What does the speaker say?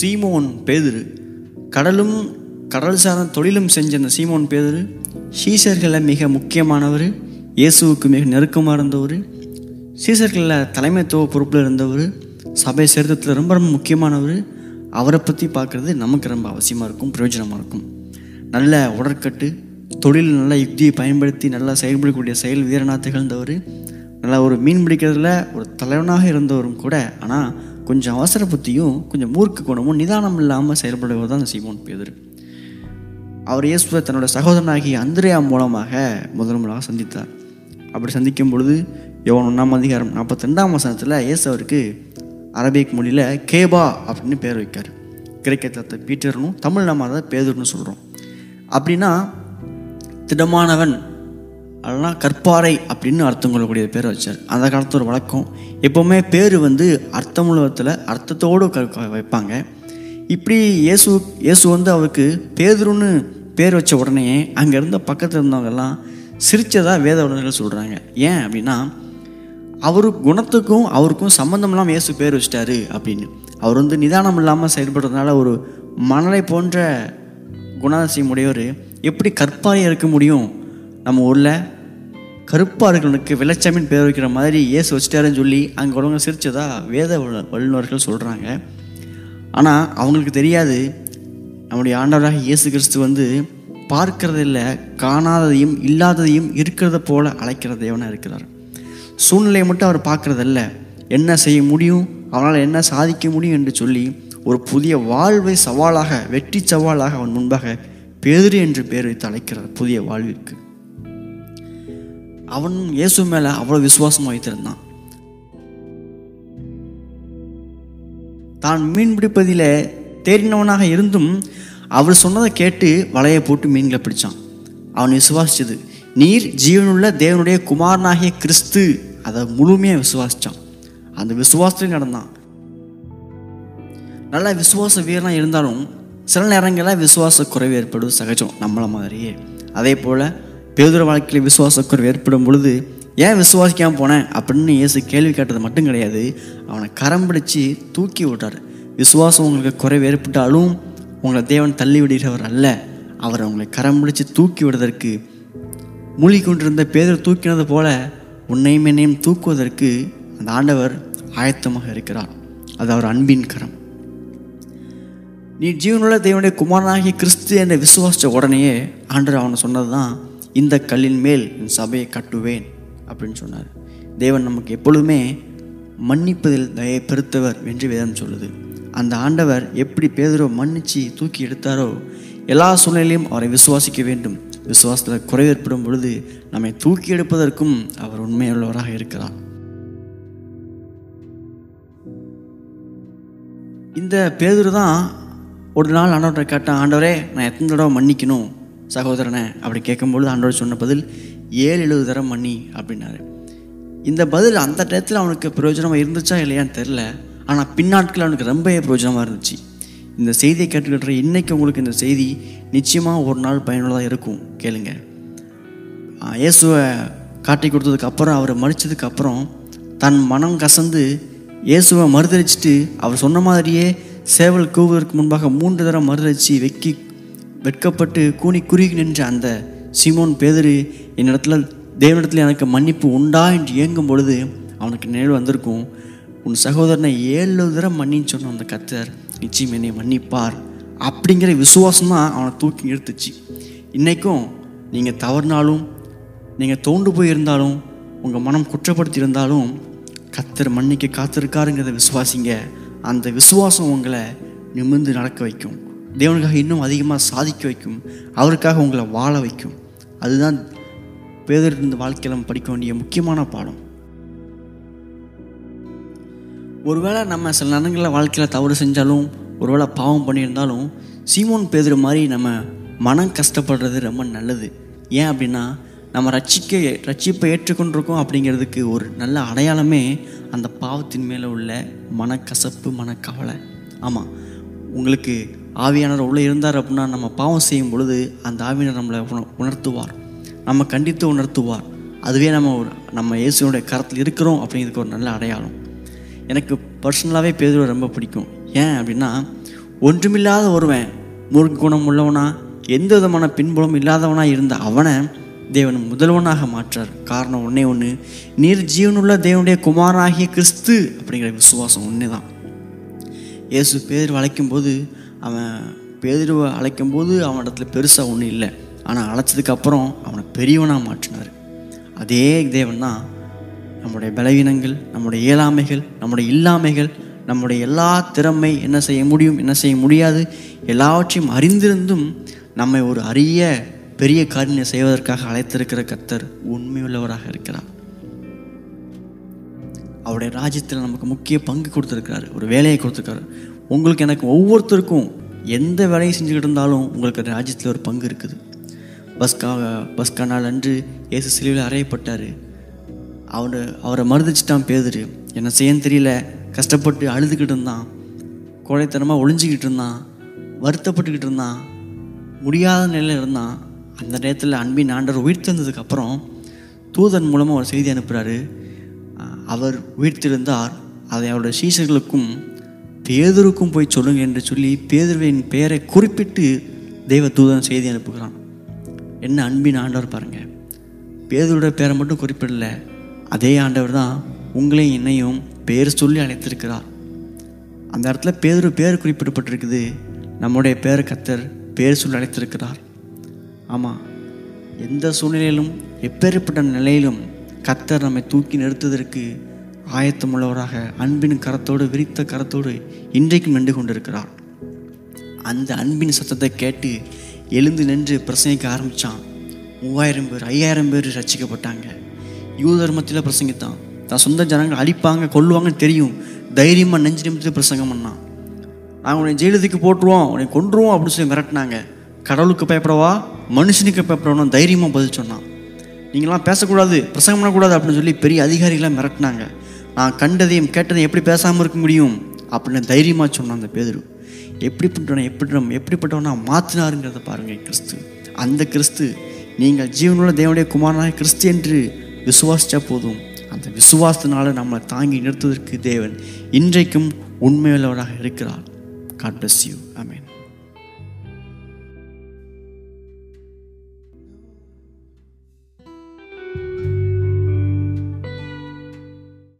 சீமோன் பேதுரு கடலும் கடல் சார்ந்த தொழிலும் செஞ்ச அந்த சீமோன் பேதுரு சீசர்களை மிக முக்கியமானவர் இயேசுவுக்கு மிக நெருக்கமாக இருந்தவர் சீசர்களில் தலைமைத்துவ பொறுப்பில் இருந்தவர் சபை சேர்த்தத்தில் ரொம்ப ரொம்ப முக்கியமானவர். அவரை பற்றி பார்க்குறது நமக்கு ரொம்ப அவசியமாக இருக்கும் பிரயோஜனமாக இருக்கும். நல்ல உடற்கட்டு தொழில் நல்ல யுக்தியை பயன்படுத்தி நல்லா செயல்படக்கூடிய செயல் வீரனாக திகழ்ந்தவர். நல்லா ஒரு மீன் பிடிக்கிறதுல ஒரு தலைவனாக இருந்தவரும் கூட ஆனால் கொஞ்சம் அவசர புத்தியும் கொஞ்சம் மூர்க்கு குணமும் நிதானம் இல்லாமல் செயல்படுவது தான் அந்த சீமோன் பேதர். அவர் இயேசுவை தன்னோட சகோதரனாகிய அந்திரையா மூலமாக முதல் முதலாக சந்தித்தார். அப்படி சந்திக்கும் பொழுது யோன் ஒன்றாம் அதிகாரம் நாற்பத்தி ரெண்டாம் வசனத்தில் இயேசு அவருக்கு அரபிக் மொழியில் கேபா அப்படின்னு பேர் வைக்கார். கிரிக்கெட் பீட்டர்னும் தமிழ் நம்ம அதை பேதர்னு சொல்கிறோம் அப்படின்னா திடமானவன் அதெல்லாம் கற்பாறை அப்படின்னு அர்த்தம் கொள்ளக்கூடிய பேர் வச்சார். அந்த காலத்து ஒரு வழக்கம். எப்போவுமே பேர் வந்து அர்த்தமுள்ளத்தில் அர்த்தத்தோடு க வைப்பாங்க. இப்படி இயேசு இயேசு வந்து அவருக்கு பேதுருன்னு பேர் வச்ச உடனே அங்கே இருந்த பக்கத்தில் இருந்தவங்கெல்லாம் சிரித்ததாக வேத உடனே சொல்கிறாங்க ஏன் அப்படின்னா அவர் குணத்துக்கும் அவருக்கும் சம்மந்தம் இல்லாமல் இயேசு பேர் வச்சிட்டாரு அப்படின்னு. அவர் வந்து நிதானம் இல்லாமல் செயல்படுறதுனால ஒரு மணலை போன்ற குணாதிசயம் உடையவர். எப்படி கற்பாரியாக இருக்க முடியும்? நம்ம ஊரில் கருப்பார்களுக்கு விளைச்சமின் பேர் வைக்கிற மாதிரி இயேசு வச்சுட்டாருன்னு சொல்லி அங்கே உள்ளவங்க சிரிச்சதா வேத வல்லுநர்கள் சொல்கிறாங்க ஆனால் அவங்களுக்கு தெரியாது. நம்முடைய ஆண்டவராக இயேசு கிறிஸ்து வந்து பார்க்கறதில்ல காணாததையும் இல்லாததையும் இருக்கிறத போல அழைக்கிற தேவனாக இருக்கிறார். சூழ்நிலையை மட்டும் அவர் பார்க்கறதில்ல. என்ன செய்ய முடியும்? அவனால் என்ன சாதிக்க முடியும் என்று சொல்லி ஒரு புதிய வாழ்வை சவாலாக வெற்றி சவாலாக அவன் முன்பாக பேதுரு என்று பேர் வைத்து அழைக்கிறார் புதிய வாழ்விற்கு. அவன் இயேசு மேலே அவ்வளோ விசுவாசம் வைத்திருந்தான். தான் மீன் பிடிப்பதில் தேறினவனாக இருந்தும் அவர் சொன்னதை கேட்டு வலையை போட்டு மீன்களை பிடிச்சான். அவன் விசுவாசிச்சது நீர் ஜீவனுள்ள தேவனுடைய குமாரனாகிய கிறிஸ்து. அதை முழுமையாக விசுவாசித்தான் அந்த விசுவாசத்தையும் நடந்தான். நல்லா விசுவாச வீரனாக இருந்தாலும் சில நேரங்களில் விசுவாச குறைவு ஏற்படும் சகஜம் நம்மளை மாதிரியே. அதே போல் பேதுர வாழ்க்கையில் விசுவாச குறைவு ஏற்படும் பொழுது ஏன் விசுவாசிக்காமல் போனேன் அப்படின்னு இயேசு கேள்வி கேட்டது மட்டும் கிடையாது. அவனை கரம் பிடிச்சி தூக்கி விட்டார். விசுவாசம் உங்களுக்கு குறைவு ஏற்பட்டாலும் உங்களை தேவன் தள்ளி விடுகிறவர் அல்ல. அவர் அவங்களை கரம் பிடிச்சி தூக்கி விடுவதற்கு மூழ்கி கொண்டிருந்த பேதர் தூக்கினது போல உன்னையும் என்னையும் தூக்குவதற்கு அந்த ஆண்டவர் ஆயத்தமாக இருக்கிறார். அது அவர் அன்பின் கரம். நீ ஜீவனுள்ள தேவனுடைய குமாரனாகிய கிறிஸ்து என்ற விசுவாசித்த உடனேயே ஆண்டவர் அவனை சொன்னது தான் இந்த கல்லின் மேல் என் சபையை கட்டுவேன் அப்படின்னு சொன்னார். தேவன் நமக்கு எப்பொழுதுமே மன்னிப்பதில் தயை பெருத்தவர் என்று வேதம் சொல்லுது. அந்த ஆண்டவர் எப்படி பேதரோ மன்னிச்சு தூக்கி எடுத்தாரோ எல்லா சூழ்நிலையும் அவரை விசுவாசிக்க வேண்டும். விசுவாசத்தில் குறைவு ஏற்படும் பொழுது நம்மை தூக்கி எடுப்பதற்கும் அவர் உண்மையுள்ளவராக இருக்கிறார். இந்த பேதுரு தான் ஒரு நாள் ஆண்டவரை கேட்டான் ஆண்டவரே நான் எத்தனை தடவை மன்னிக்கணும்? சகோதரனை அப்படி கேட்கும்பொழுது ஆண்டவர் சொன்ன பதில் ஏழு எழுபது தரம் மணி அப்படின்னாரு. இந்த பதில் அந்த டயத்தில் அவனுக்கு பிரயோஜனமாக இருந்துச்சா இல்லையான்னு தெரில ஆனால் பின்னாட்கள் அவனுக்கு ரொம்ப பிரயோஜனமாக இருந்துச்சு. இந்த செய்தியை கேட்டுக்கிட்டு இன்னைக்கு உங்களுக்கு இந்த செய்தி நிச்சயமாக ஒரு நாள் பயனுள்ளதாக இருக்கும் கேளுங்க. இயேசுவை காட்டி கொடுத்ததுக்கப்புறம் அவரை மறிச்சதுக்கப்புறம் தன் மனம் கசந்து இயேசுவை மறுதளிச்சுட்டு அவர் சொன்ன மாதிரியே சேவல் கூவுவதற்கு முன்பாக மூன்று தடவை மறுதளிச்சு வெக்கி வெட்கப்பட்டு கூனி குறுகி நின்ற அந்த சீமோன் பேதரு என்னிடத்துல தேவனிடத்தில் எனக்கு மன்னிப்பு உண்டா என்று ஏங்கும் பொழுது அவனுக்கு நினைவு வந்திருக்கும். உன் சகோதரனை ஏழு தடவை மன்னின்னு சொன்ன அந்த கத்தர் நிச்சயம் என்னை மன்னிப்பார் அப்படிங்கிற விசுவாசம் தான் அவனை தூக்கி நிறுத்துச்சு இன்றைக்கும் நீங்கள் தவறினாலும் நீங்கள் தோண்டு போயிருந்தாலும் உங்கள் மனம் குற்றப்படுத்தி இருந்தாலும் கத்தர் மன்னிக்க காத்திருக்காருங்கிறத விசுவாசிங்க. அந்த விசுவாசம் உங்களை நிமிர்ந்து நடக்க வைக்கும். தேவனுக்காக இன்னும் அதிகமாக சாதிக்க வைக்கும். அவருக்காக உங்களை வாழ வைக்கும். அதுதான் பேதர் இருந்த வாழ்க்கையில் நம்ம படிக்க வேண்டிய முக்கியமான பாடம். ஒருவேளை நம்ம சில நேரங்களில் வாழ்க்கையில் தவறு செஞ்சாலும் ஒருவேளை பாவம் பண்ணியிருந்தாலும் சீமோன் பேதர் மாதிரி நம்ம மனம் கஷ்டப்படுறது ரொம்ப நல்லது. ஏன் அப்படின்னா நம்ம ரட்சிக்க ரட்சிப்பை ஏற்றுக்கொண்டிருக்கோம் அப்படிங்கிறதுக்கு ஒரு நல்ல அடையாளமே அந்த பாவத்தின் மேலே உள்ள மனக்கசப்பு மனக்கவலை. ஆமாம் உங்களுக்கு ஆவியானவர் உள்ளே இருந்தார் அப்படின்னா நம்ம பாவம் செய்யும் பொழுது அந்த ஆவியானவர் நம்மளை உண உணர்த்துவார். நம்ம கண்டித்து உணர்த்துவார். அதுவே நம்ம ஒரு நம்ம இயேசுனுடைய கரத்தில் இருக்கிறோம் அப்படிங்கிறதுக்கு ஒரு நல்ல அடையாளம். எனக்கு பர்சனலாகவே பேதுருவை ரொம்ப பிடிக்கும். ஏன் அப்படின்னா ஒன்றுமில்லாத ஒருவன் முருகு குணம் உள்ளவனா எந்த விதமான பின்புலம் இல்லாதவனாக இருந்த அவனை தேவன் முதல்வனாக மாற்றார். காரணம் ஒன்றே ஒன்று நீர் ஜீவனுள்ள தேவனுடைய குமாரனாகிய கிறிஸ்து அப்படிங்கிற விசுவாசம் ஒன்று தான் இயேசு பேர் அழைக்கும்போது அவன் பேதுருவை அழைக்கும்போது அவன் இடத்துல பெருசாக ஒன்றும் இல்லை. ஆனால் அழைச்சதுக்கப்புறம் அவனை பெரியவனாக மாற்றினார். அதே தேவன் தான் நம்முடைய பலவீனங்கள் நம்முடைய இயலாமைகள் நம்முடைய இல்லாமைகள் நம்முடைய எல்லா திறமை என்ன செய்ய முடியும் என்ன செய்ய முடியாது எல்லாவற்றையும் அறிந்திருந்தும் நம்மை ஒரு அரிய பெரிய காரியம் செய்வதற்காக அழைத்திருக்கிற கத்தர் உண்மையுள்ளவராக இருக்கிறார். அவருடைய ராஜ்யத்தில் நமக்கு முக்கிய பங்கு கொடுத்துருக்கிறாரு. ஒரு வேலையை கொடுத்துருக்காரு. உங்களுக்கு எனக்கு ஒவ்வொருத்தருக்கும் எந்த வேலையை செஞ்சுக்கிட்டு இருந்தாலும் உங்களுக்கு ராஜ்யத்தில் ஒரு பங்கு இருக்குது. பஸ்கா பஸ்கா நாள் அன்று இயேசு சிலுவையில் அறையப்பட்டார். அவரை அவரை மறுதிச்சிட்டான் பேதுரு. என்ன செய்யன்னு தெரியல. கஷ்டப்பட்டு அழுதுகிட்டு இருந்தான். கோழைத்தனமாக ஒளிஞ்சிக்கிட்டு இருந்தான். வருத்தப்பட்டுக்கிட்டு இருந்தான். முடியாத நிலையில் இருந்தான். அந்த நேரத்தில் அன்பின் ஆண்டவர் உயிர் தந்ததுக்கப்புறம் தூதன் மூலமாக ஒரு செய்தி அனுப்புகிறாரு அவர் உயிர்த்திருந்தார் அதை அவருடைய சீசர்களுக்கும் பேதருக்கும் போய் சொல்லுங்க என்று சொல்லி பேதுருவின் பெயரை குறிப்பிட்டு தெய்வ தூதன் செய்தி அனுப்புகிறான். என்ன அன்பின் ஆண்டவர் பாருங்கள் பேதருடைய பேரை மட்டும் குறிப்பிடல. அதே ஆண்டவர் தான் உங்களையும் என்னையும் பேர் சொல்லி அழைத்திருக்கிறார். அந்த இடத்துல பேதரு பேர் குறிப்பிடப்பட்டிருக்குது. நம்முடைய பேர் கத்தர் பேர் சொல்லி அழைத்திருக்கிறார். ஆமாம் எந்த சூழ்நிலையிலும் எப்பேற்பட்ட நிலையிலும் கத்தர் நம்மை தூக்கி நிறுத்துவதற்கு ஆயத்தமுள்ளவராக அன்பின் கரத்தோடு விரித்த கரத்தோடு இன்றைக்கும் நின்று கொண்டிருக்கிறார். அந்த அன்பின் சத்தத்தை கேட்டு எழுந்து நின்று பிரசங்கிக்க ஆரம்பித்தான் மூவாயிரம் பேர் ஐயாயிரம் பேர் ரசிக்கப்பட்டாங்க யூதர் மத்தியில் பிரசங்கித்தான். தான் சொந்த ஜனங்கள் அழிப்பாங்க கொல்லுவாங்கன்னு தெரியும். தைரியமாக நெஞ்சு நிமித்து பிரசங்கம் பண்ணான். நாங்கள் உன்னை ஜெயிலுக்கு போட்டுருவோம் உன்னை கொன்றுவோம் அப்படின்னு சொல்லி மிரட்டினாங்க. கடவுளுக்கு பயப்படவா? மனுஷனுக்கு பயப்படணும் தைரியமாக பதில் சொன்னான். நீங்களாம் பேசக்கூடாது பிரசங்கம் பண்ணக்கூடாது அப்படின்னு சொல்லி பெரிய அதிகாரிகளாக மிரட்டினாங்க. நான் கண்டதையும் கேட்டதையும் எப்படி பேசாமல் இருக்க முடியும்? அப்படின்னு தைரியமாக சொன்னான் அந்த பேதரு. எப்படிப்பட்டவனை எப்படி எப்படிப்பட்டவனா மாற்றினாருங்கிறத பாருங்கள் கிறிஸ்து. அந்த கிறிஸ்து நீங்கள் ஜீவனுள்ள தேவனுடைய குமாரனாக கிறிஸ்து என்று விசுவாசித்தா போதும். அந்த விசுவாசத்தினால நம்மளை தாங்கி நிறுத்துவதற்கு தேவன் இன்றைக்கும் உண்மையுள்ளவராக இருக்கிறார். God bless you amen